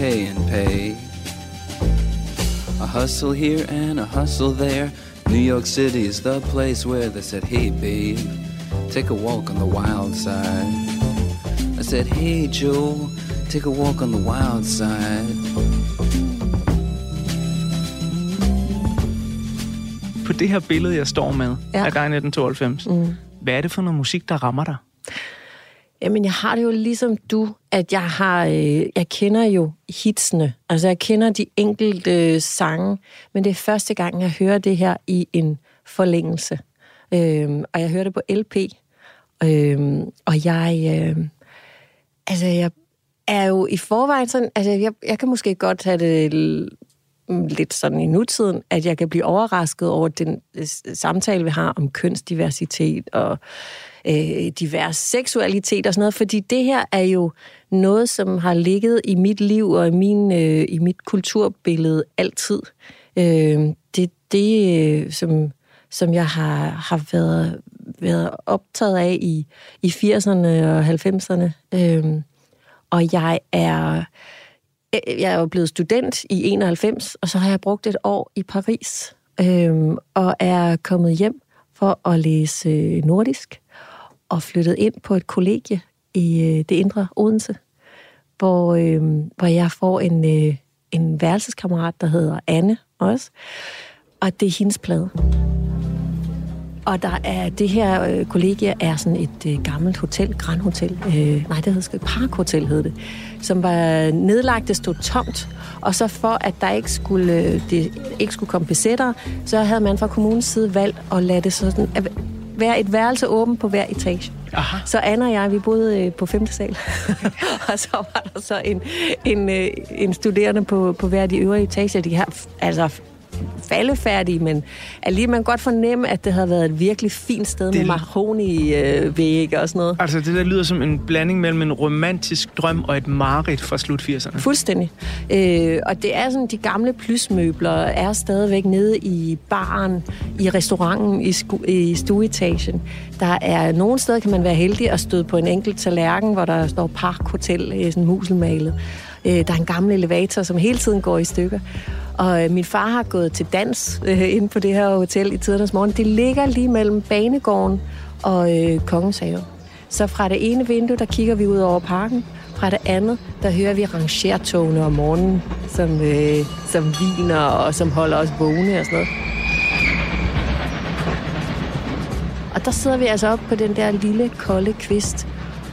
pay and pay. A hustle here and a hustle there. New York City is the place where they said, Hey, babe, take a walk on the wild side. I said, Hey, Joe, take a walk on the wild side. På det her billede, jeg står med Ja. af dig i 1992, mm. hvad er det for noget musik, der rammer dig? Jamen, jeg har det jo ligesom du, at jeg har, øh, jeg kender jo hitsene. Altså, jeg kender de enkelte øh, sange, men det er første gang, jeg hører det her i en forlængelse. Øh, og jeg hører det på LP. Øh, og jeg, øh, altså, jeg er jo i forvejen sådan, altså, jeg, jeg kan måske godt have det lidt sådan i nutiden, at jeg kan blive overrasket over den øh, samtale, vi har om kønsdiversitet og øh, divers seksualitet og sådan noget, fordi det her er jo noget, som har ligget i mit liv og i, min, øh, i mit kulturbillede altid. Øh, det det, øh, som, som jeg har, har været, været optaget af i, i 80'erne og 90'erne. Øh, og jeg er, øh, jeg er jo blevet student i 91, og så har jeg brugt et år i Paris, øh, og er kommet hjem for at læse øh, nordisk, og flyttet ind på et kollegie i øh, det indre Odense, hvor, øh, hvor jeg får en, øh, en værelseskammerat, der hedder Anne også, og det er hendes plade. Og der er, det her øh, kollegie er sådan et øh, gammelt hotel, Grand Hotel, øh, nej, det hedder sgu Park Hotel, hed det, som var nedlagt, det stod tomt, og så for, at der ikke skulle, øh, det ikke skulle komme besættere, så havde man fra kommunens side valgt at lade det sådan, at være et værelse åbent på hver etage. Aha. Så Anna og jeg, vi boede øh, på femte sal, og så var der så en, en, øh, en studerende på, på hver af de øvrige etager. De har altså faldefærdige, men alligevel man godt fornemme, at det havde været et virkelig fint sted Det- med mahoni øh, og sådan noget. Altså, det der lyder som en blanding mellem en romantisk drøm og et mareridt fra slut 80'erne. Fuldstændig. Øh, og det er sådan, de gamle plysmøbler er stadigvæk nede i baren, i restauranten, i, sku, i stueetagen. Der er nogle steder, kan man være heldig at støde på en enkelt tallerken, hvor der står Park Hotel, øh, sådan muselmalet. Øh, der er en gammel elevator, som hele tiden går i stykker. Og øh, min far har gået til dans øh, inde på det her hotel i tidernes morgen. Det ligger lige mellem banegården og øh, Kongens Have. Så fra det ene vindue, der kigger vi ud over parken. Fra det andet, der hører vi rangertogene om morgenen, som, øh, som viner og som holder os vågne og sådan noget. Og der sidder vi altså op på den der lille, kolde kvist,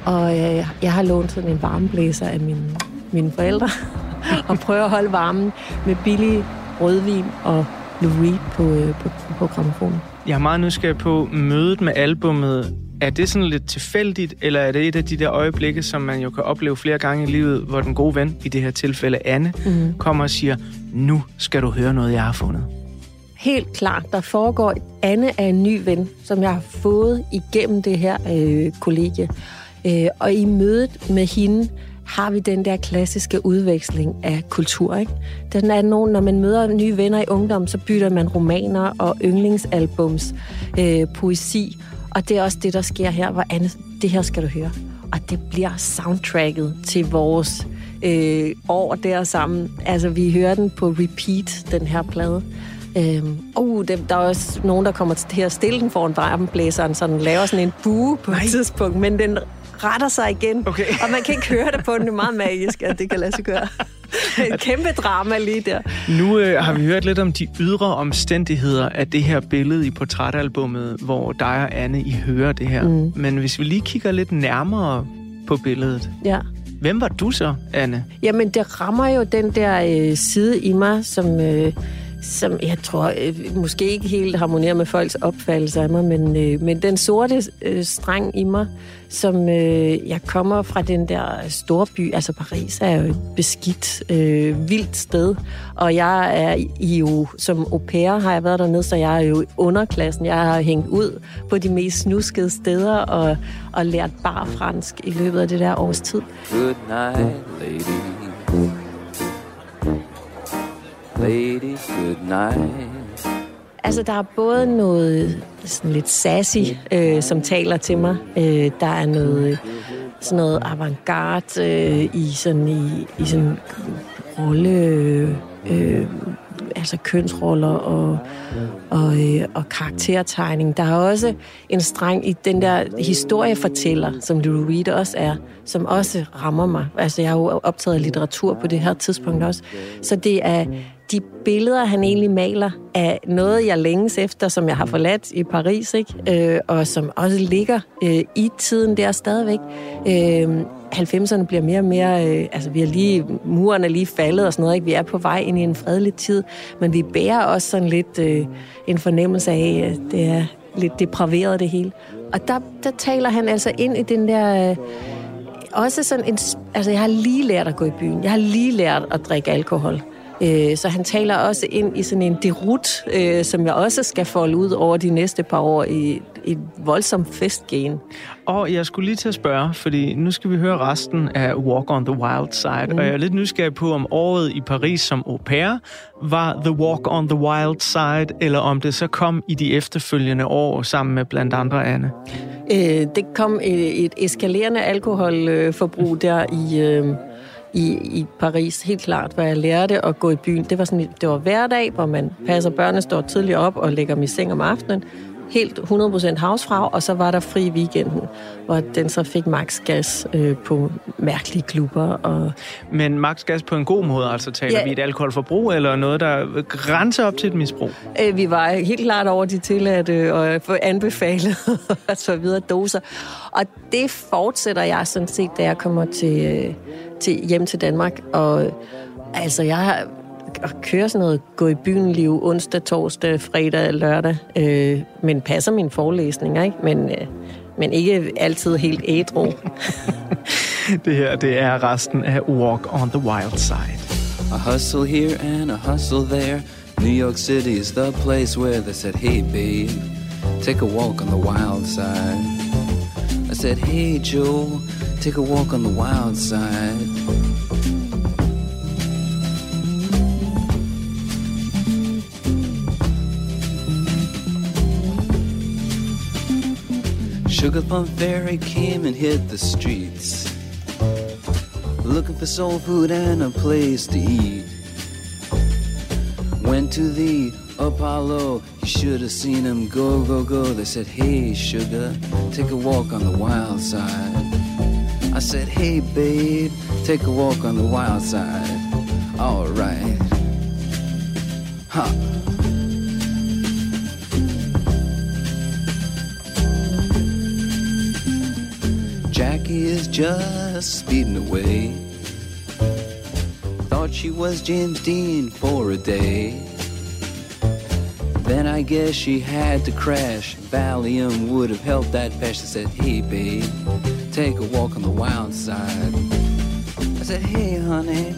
og øh, jeg har lånt sådan en varmeblæser af min mine forældre, og prøver at holde varmen med billig rødvin og Lou Reed på, øh, på, på gramofonen. Jeg er meget nysgerrig på mødet med albummet. Er det sådan lidt tilfældigt, eller er det et af de der øjeblikke, som man jo kan opleve flere gange i livet, hvor den gode ven, i det her tilfælde Anne, Mhm. kommer og siger, nu skal du høre noget, jeg har fundet. Helt klart, der foregår, Anne er en ny ven, som jeg har fået igennem det her øh, kollegie. Øh, og i mødet med hende har vi den der klassiske udveksling af kultur. Ikke? Den er nogen, når man møder nye venner i ungdom, så bytter man romaner og yndlingsalbums, øh, poesi. Og det er også det, der sker her, hvor Anne, det her skal du høre. Og det bliver soundtracket til vores øh, år der sammen. Altså, vi hører den på repeat, den her plade. Øhm, uh, det, der er også nogen, der kommer til at stille den foran varmeblæseren, så den laver sådan en bue på Nej. et tidspunkt, men den retter sig igen, Okay. og man kan ikke høre det på den. Det er meget magisk, at det kan lade sig gøre. Et kæmpe drama lige der. Nu øh, har vi hørt lidt om de ydre omstændigheder af det her billede i portrætalbummet, hvor dig og Anne, I hører det her. Mm. Men hvis vi lige kigger lidt nærmere på billedet. Ja. Hvem var du så, Anne? Jamen, det rammer jo den der øh, side i mig, som, øh, som jeg tror øh, måske ikke helt harmonerer med folks opfattelse af mig, men, øh, men den sorte øh, streng i mig, som øh, jeg kommer fra den der store by, altså Paris er jo et beskidt, øh, vildt sted, og jeg er i jo, som au pair har jeg været dernede, så jeg er jo i underklassen, jeg har hængt ud på de mest snuskede steder og, og lært bare fransk i løbet af det der års tid. Good night, lady. Lady, good night. Altså, der er både noget sådan lidt sassy, øh, som taler til mig. Øh, der er noget sådan noget avantgarde øh, i sådan i, i sådan rolle, øh, øh, altså kønsroller og, og, øh, og karaktertegning. Der er også en streng i den der historiefortæller, som Lou Reed også er, som også rammer mig. Altså, jeg har jo optaget litteratur på det her tidspunkt også. Så det er de billeder, han egentlig maler, er noget, jeg længes efter, som jeg har forladt i Paris, ikke? Øh, og som også ligger øh, i tiden der stadigvæk. Øh, 90'erne bliver mere og mere, øh, altså vi er lige, muren er lige faldet og sådan noget, ikke? Vi er på vej ind i en fredelig tid, men vi bærer også sådan lidt øh, en fornemmelse af, at det er lidt depraveret det hele. Og der, der taler han altså ind i den der... Øh, også sådan en... Altså, jeg har lige lært at gå i byen. Jeg har lige lært at drikke alkohol. Øh, så han taler også ind i sådan en derut, øh, som jeg også skal folde ud over de næste par år i et voldsomt festgen. Og jeg skulle lige til at spørge, fordi nu skal vi høre resten af Walk on the Wild Side, mm. og jeg er lidt nysgerrig på, om året i Paris som au pair var The Walk on the Wild Side, eller om det så kom i de efterfølgende år sammen med blandt andre Anne. Øh, det kom et, et eskalerende alkoholforbrug der i, øh, i, i Paris, helt klart, hvor jeg lærte at gå i byen. Det var, sådan, det var hverdag, hvor man passer børnene, står tidligt op og lægger dem i seng om aftenen. Helt 100% havsfrag, og så var der fri i weekenden, hvor den så fik max gas øh, på mærkelige klubber. Og Men max gas på en god måde, altså taler Ja. vi et alkoholforbrug, eller noget, der grænser op til et misbrug? Øh, vi var helt klart over de tilladte og få anbefalet og så videre doser. Og det fortsætter jeg sådan set, da jeg kommer til, øh, til hjem til Danmark. Og altså, jeg har at køre sådan noget gå i byen liv onsdag, torsdag, fredag, lørdag, øh, men passer mine forelæsninger, ikke? Men, øh, men ikke altid helt ædru. Det her, det er resten af Walk on the Wild Side. A hustle here and a hustle there. New York City is the place where they said, hey babe, take a walk on the wild side. I said, hey Joe, take a walk on the wild side. Sugar Plum Fairy came and hit the streets. Looking for soul food and a place to eat. Went to the Apollo, you should have seen him go, go, go. They said, Hey, sugar, take a walk on the wild side. I said, Hey, babe, take a walk on the wild side. Alright. Ha. Jackie is just speeding away. Thought she was James Dean for a day. Then I guess she had to crash. Valium would have helped that patch. I said, Hey, babe, take a walk on the wild side. I said, Hey, honey,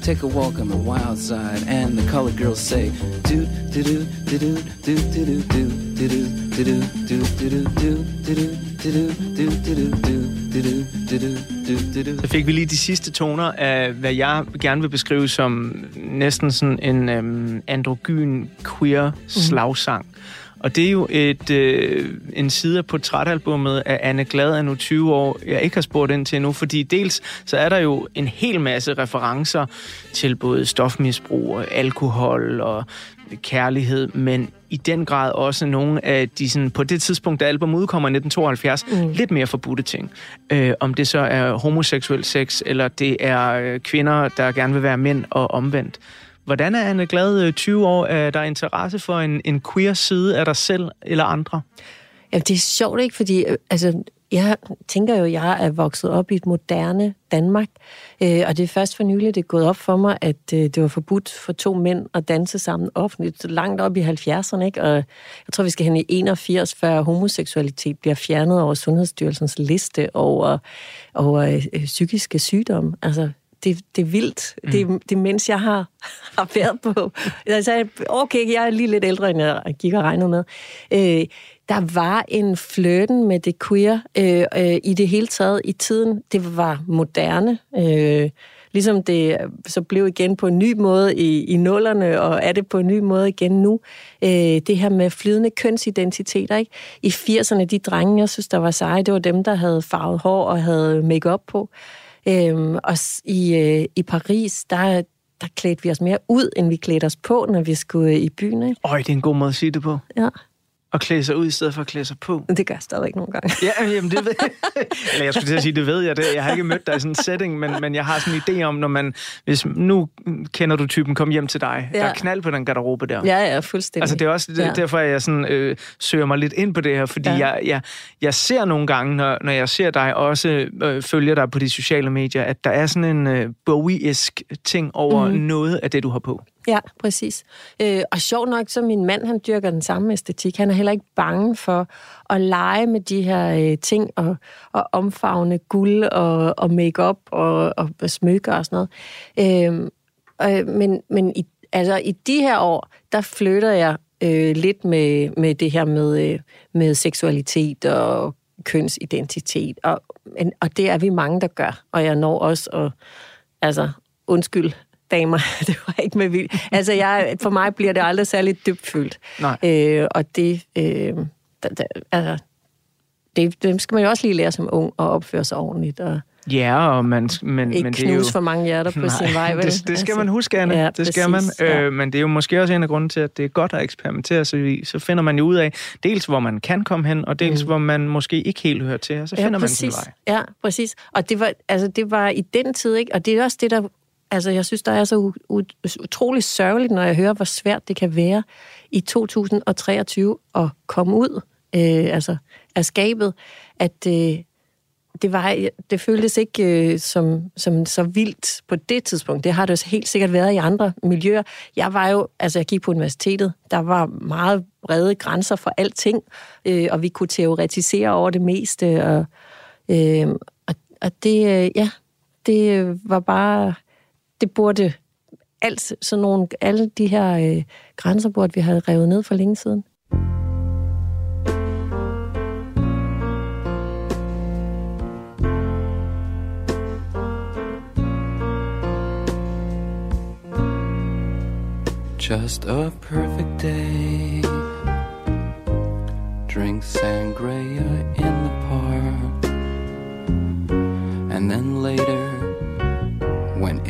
take a walk on the wild side. And the colored girls say, Do, do, do, do, do, do, do, do, do, do, do, do, do, do, do, do, do, Så fik vi lige de sidste toner af, hvad jeg gerne vil beskrive som næsten sådan en øhm, androgyn queer slagsang. Og det er jo et, øh, en side af portrætalbummet af Anne Glad af nu 20 år, jeg ikke har spurgt ind til endnu, fordi dels så er der jo en hel masse referencer til både stofmisbrug og alkohol og kærlighed, men i den grad også nogle af de sådan, på det tidspunkt, da albumet udkommer i 1972, mm. lidt mere forbudte ting. Øh, om det så er homoseksuel sex, eller det er øh, kvinder, der gerne vil være mænd og omvendt. Hvordan er Anne Glad øh, 20 år? Er der interesse for en, en queer side af dig selv eller andre? Jamen, det er sjovt, ikke? Fordi øh, altså, jeg tænker jo, at jeg er vokset op i et moderne Danmark, øh, og det er først for nylig, det er gået op for mig, at øh, det var forbudt for to mænd at danse sammen offentligt, så langt op i 70'erne, ikke? Og jeg tror, vi skal hen i 81, før homoseksualitet bliver fjernet over Sundhedsstyrelsens liste over, over øh, psykiske sygdomme. Altså, det, det er vildt. Mm. Det, det mens jeg har, har været på. Jeg sagde, okay, jeg er lige lidt ældre, end jeg gik og regnede med. Øh, der var en flirten med det queer øh, øh, i det hele taget i tiden. Det var moderne. Øh, ligesom det så blev igen på en ny måde i, i nullerne, og er det på en ny måde igen nu. Øh, det her med flydende kønsidentiteter. Ikke? I 80'erne, de drenge, jeg synes, der var seje, det var dem, der havde farvet hår og havde makeup på. Øhm, og i, øh, i Paris, der, der klædte vi os mere ud, end vi klædte os på, når vi skulle øh, i byen. Ikke? Øj, det er en god måde at sige det på. Ja, At klæde sig ud i stedet for at klæde sig på. det gør jeg stadigvæk nogle gange. Ja, jamen det ved Eller jeg skulle til at sige, det ved jeg. Det. Jeg har ikke mødt dig i sådan en setting, men, men jeg har sådan en idé om, når man... Hvis nu kender du typen, kom hjem til dig. Ja. Der er knald på den garderobe der. Ja, ja, fuldstændig. Altså det er også det, Ja. derfor, at jeg sådan, øh, søger mig lidt ind på det her, fordi ja. Ja. jeg, jeg, jeg ser nogle gange, når, når jeg ser dig også øh, følger dig på de sociale medier, at der er sådan en øh, Bowie-esk ting over mm. noget af det, du har på. Ja, præcis. Øh, og sjov nok, så min mand, han dyrker den samme æstetik. Han er heller ikke bange for at lege med de her øh, ting og, og omfavne guld og, og makeup og, og smykker og sådan noget. Øh, øh, men, men i, altså, i de her år, der flytter jeg øh, lidt med, med det her med, øh, med seksualitet og kønsidentitet, og, og det er vi mange, der gør, og jeg når også at, altså, undskyld, damer, det var ikke med vildt. Altså, jeg, for mig bliver det aldrig særlig dybfølt. Nej. Øh, og det, øh, da, da, altså, det, det skal man jo også lige lære som ung og opføre sig ordentligt. Og Ja, og man, men, ikke men det er jo... for mange hjerter på Nej, sin vej. Vel? det, det skal Altså, man huske, Anne. ja, det skal præcis, man. ja. Øh, men det er jo måske også en af grunden til, at det er godt at eksperimentere sig i. Så finder man jo ud af, dels hvor man kan komme hen, og dels Mm. hvor man måske ikke helt hører til, og så Ja, finder man præcis. sin vej. Ja, præcis. Og det var, altså, det var i den tid, ikke? Og det er også det, der... Altså, jeg synes, der er så utrolig sørgeligt, når jeg hører, hvor svært det kan være i 2023 at komme ud øh, altså, af skabet, at øh, det, var, det føltes ikke øh, som, som så vildt på det tidspunkt. Det har det jo helt sikkert været i andre miljøer. Jeg var jo, altså jeg gik på universitetet, der var meget brede grænser for alting, øh, og vi kunne teoretisere over det meste, og, øh, og, og det, øh, ja, det var bare, det burde, alt sådan nogle, alle de her øh, grænser burde vi have revet ned for længe siden. Just a perfect day. Drink sangria in the park. And then later,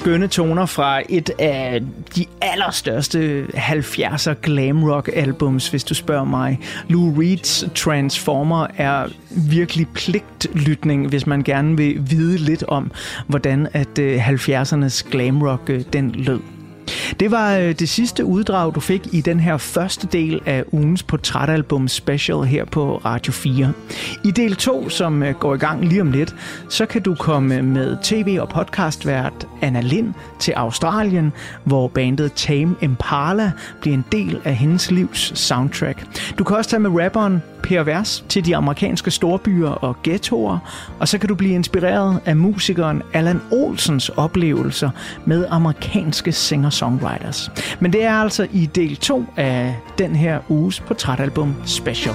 Skønne toner fra et af de allerstørste 70'er glam rock albums, hvis du spørger mig. Lou Reeds Transformer er virkelig pligtlytning, hvis man gerne vil vide lidt om, hvordan at øh, 70'ernes glam rock øh, den lød. Det var øh, det sidste uddrag, du fik i den her første del af ugens portrætalbum special her på Radio 4. I del 2, som øh, går i gang lige om lidt, så kan du komme med tv- og podcastvært Anna Lind til Australien, hvor bandet Tame Impala bliver en del af hendes livs soundtrack. Du kan også tage med rapperen Per Vers til de amerikanske storbyer og ghettoer, og så kan du blive inspireret af musikeren Alan Olsens oplevelser med amerikanske Songwriters. Men det er altså i del 2 af den her uges portrætalbum special.